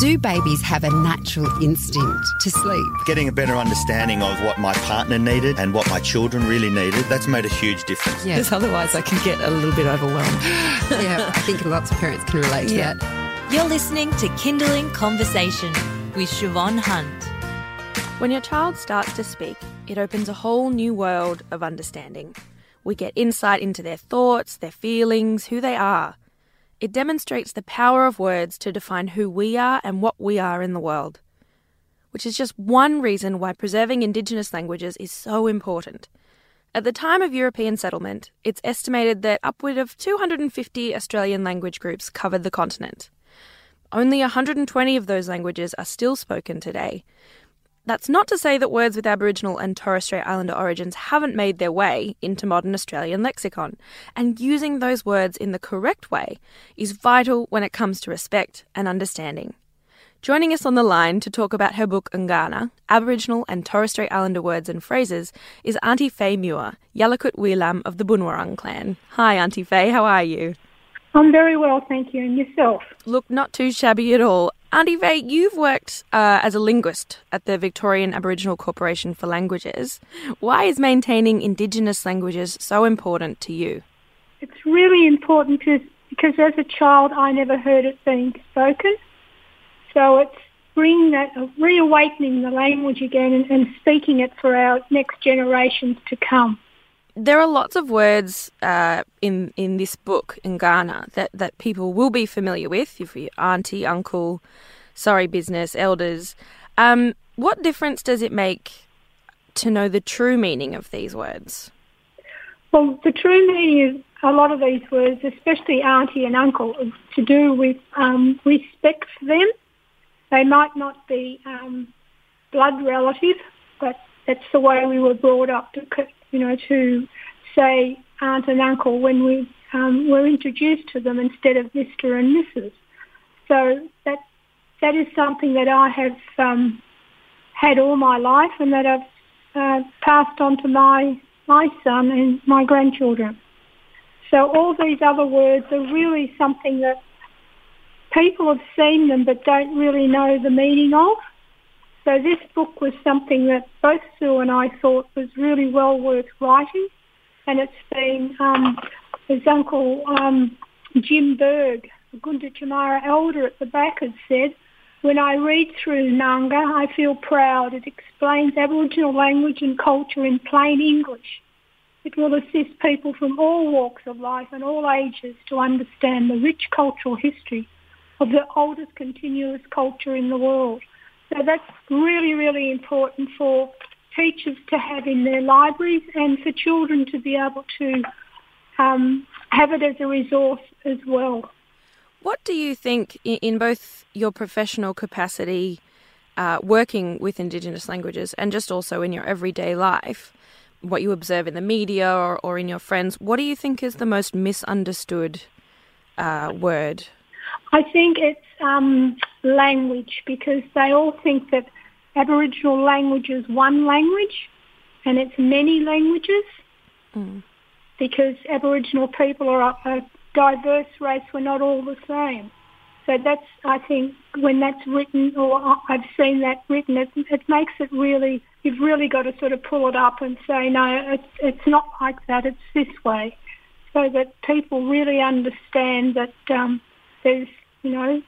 Do babies have a natural instinct to sleep? Getting a better understanding of what my partner needed and what my children really needed, that's made a huge difference. Because otherwise I can get a little bit overwhelmed. yeah, I think lots of parents can relate to Yeah. that. You're listening to Kindling Conversation with Siobhan Hunt. When your child starts to speak, it opens a whole new world of understanding. We get insight into their thoughts, their feelings, who they are. It demonstrates the power of words to define who we are and what we are in the world. Which is just one reason why preserving Indigenous languages is so important. At the time of European settlement, it's estimated that upward of 250 Australian language groups covered the continent. Only 120 of those languages are still spoken today. That's not to say that words with Aboriginal and Torres Strait Islander origins haven't made their way into modern Australian lexicon, and using those words in the correct way is vital when it comes to respect and understanding. Joining us on the line to talk about her book Nganga, Aboriginal and Torres Strait Islander Words and Phrases, is Auntie Faye Muir, Yalukit Weelam of the Boonwurrung clan. Hi, Auntie Faye, how are you? I'm very well, thank you. And yourself? Look, not too shabby at all. Auntie Faye, you've worked uh, as a linguist at the Victorian Aboriginal Corporation for Languages. Why is maintaining Indigenous languages so important to you? It's really important to, because as a child I never heard it being spoken. So it's bringing that, reawakening the language again and, and speaking it for our next generations to come. There are lots of words uh, in in this book in Nganga that, that people will be familiar with. If you auntie, uncle, sorry, business, elders. Um, what difference does it make to know the true meaning of these words? Well, the true meaning of a lot of these words, especially auntie and uncle, is to do with um, respect for them. They might not be um, blood relative, but that's the way we were brought up to, you know, to say aunt and uncle when we um, were introduced to them instead of Mr. and Mrs. So that that is something that I have um, had all my life and that I've uh, passed on to my my son and my grandchildren. So all these other words are really something that people have seen them but don't really know the meaning of. So this book was something that both Sue and I thought was really well worth writing, and it's been, um, as Uncle um, Jim Berg, the Gunda elder at the back, has said, when I read through Nganga, I feel proud. It explains Aboriginal language and culture in plain English. It will assist people from all walks of life and all ages to understand the rich cultural history of the oldest continuous culture in the world. So that's really, really important for teachers to have in their libraries and for children to be able to um, have it as a resource as well. What do you think, in both your professional capacity, uh, working with Indigenous languages, and just also in your everyday life, what you observe in the media or, or in your friends, what do you think is the most misunderstood uh, word? I think it's um, language because they all think that Aboriginal language is one language and it's many languages because Aboriginal people are a, a diverse race. We're not all the same. So that's, I think, when that's written, or I've seen that written, it, it makes it really, you've really got to sort of pull it up and say, no, it's, it's not like that, it's this way. So that people really understand that um, there's, you know,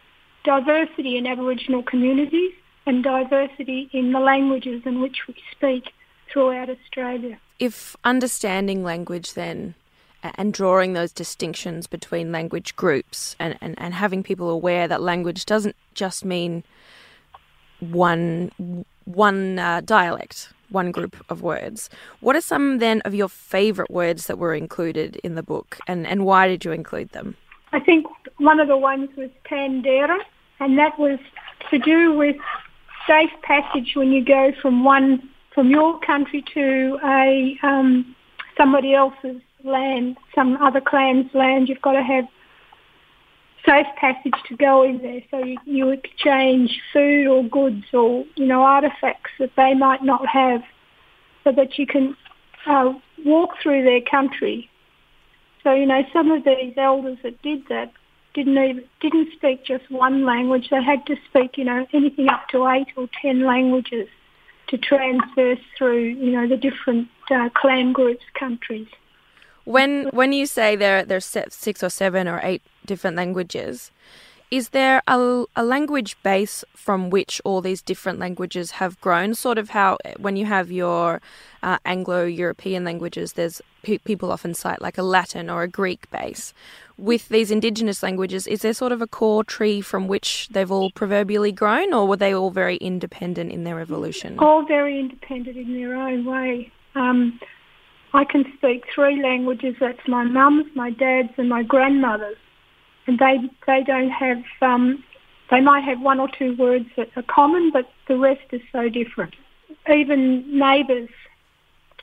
diversity in Aboriginal communities and diversity in the languages in which we speak throughout Australia. If understanding language then and drawing those distinctions between language groups and, and, and having people aware that language doesn't just mean one one uh, dialect, one group of words. What are some then of your favourite words that were included in the book, and, and why did you include them? I think one of the ones was Pandera, and that was to do with safe passage when you go from one from your country to a um, somebody else's land, some other clan's land. You've got to have safe passage to go in there, so you, you exchange food or goods or you know artifacts that they might not have, so that you can uh, walk through their country so, you know, some of these elders that did that didn't even didn't speak just one language. They had to speak, you know, anything up to eight or ten languages to transverse through, you know, the different uh, clan groups, countries. When when you say there there's six or seven or eight different languages, is there a, a language base from which all these different languages have grown? Sort of how when you have your uh, Anglo-European languages, there's pe- people often cite like a Latin or a Greek base. With these indigenous languages, is there sort of a core tree from which they've all proverbially grown, or were they all very independent in their evolution? All very independent in their own way. Um, I can speak three languages. That's my mum's, my dad's, and my grandmother's and they they don't have um, they might have one or two words that are common, but the rest is so different. Even neighbours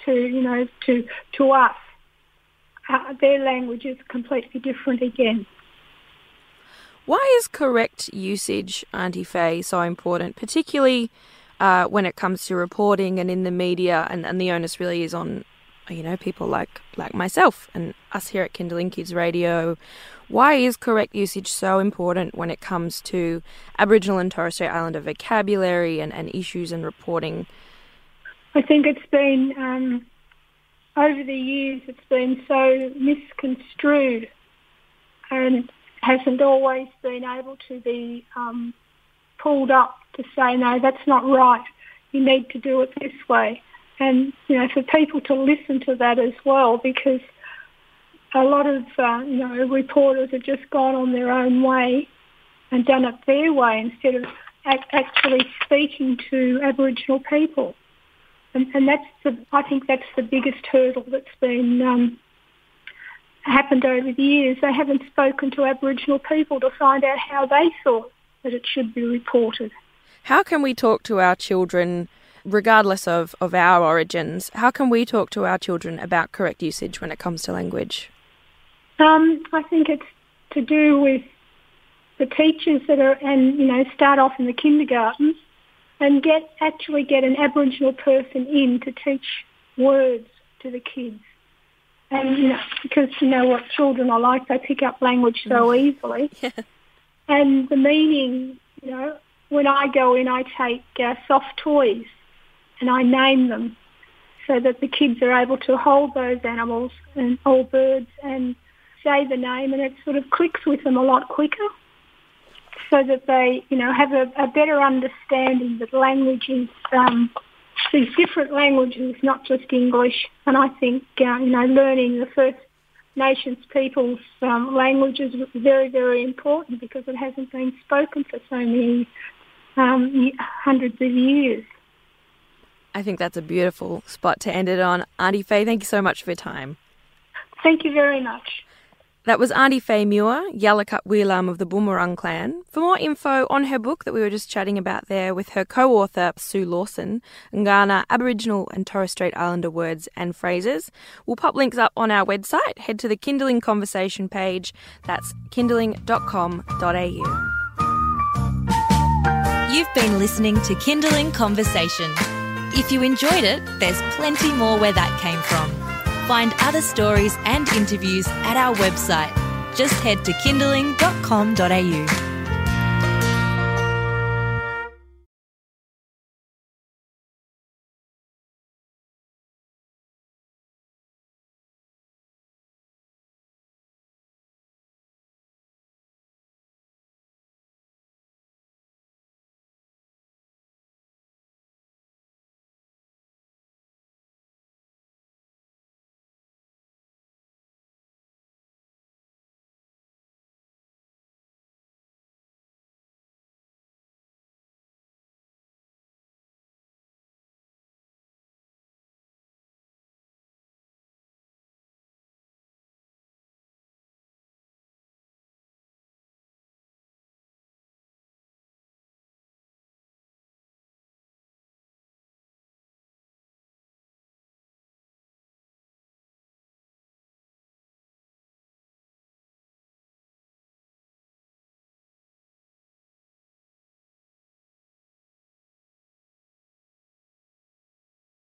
to you know to to us, uh, their language is completely different again. Why is correct usage, Auntie Faye, so important, particularly uh, when it comes to reporting and in the media, and, and the onus really is on you know people like like myself and us here at Kindling Kids Radio why is correct usage so important when it comes to Aboriginal and Torres Strait Islander vocabulary and, and issues and reporting? I think it's been, um, over the years, it's been so misconstrued and hasn't always been able to be um, pulled up to say, no, that's not right. You need to do it this way. And, you know, for people to listen to that as well because a lot of uh, you know reporters have just gone on their own way and done it their way instead of actually speaking to Aboriginal people. And, and that's the, I think that's the biggest hurdle that's been um, happened over the years. They haven't spoken to Aboriginal people to find out how they thought that it should be reported. How can we talk to our children, regardless of, of our origins, how can we talk to our children about correct usage when it comes to language? Um, I think it's to do with the teachers that are, and you know, start off in the kindergarten and get actually get an Aboriginal person in to teach words to the kids. And you know, because you know what children are like, they pick up language so mm. easily. Yeah. And the meaning, you know, when I go in, I take uh, soft toys and I name them so that the kids are able to hold those animals and all birds and say the name and it sort of clicks with them a lot quicker so that they, you know, have a, a better understanding that language is um, these different languages, not just English. And I think, uh, you know, learning the First Nations people's um, language is very, very important because it hasn't been spoken for so many um, hundreds of years. I think that's a beautiful spot to end it on. Auntie Faye, thank you so much for your time. Thank you very much. That was Auntie Faye Muir, Yalukit Weelam of the Boonwurrung clan. For more info on her book that we were just chatting about there with her co-author Sue Lawson, Nganga, Aboriginal and Torres Strait Islander words and phrases, we'll pop links up on our website. Head to the Kindling Conversation page. That's kindling.com.au. You've been listening to Kindling Conversation. If you enjoyed it, there's plenty more where that came from. Find other stories and interviews at our website. Just head to kindling.com.au.